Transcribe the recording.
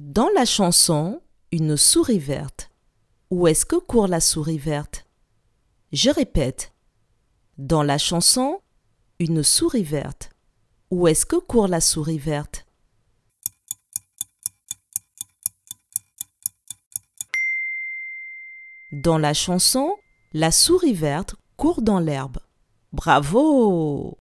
Dans la chanson Une souris verte, où est-ce que court la souris verte? Je répète. Dans la chanson Une souris verte, où est-ce que court la souris verte? Dans la chanson La souris verte court dans l'herbe. Bravo!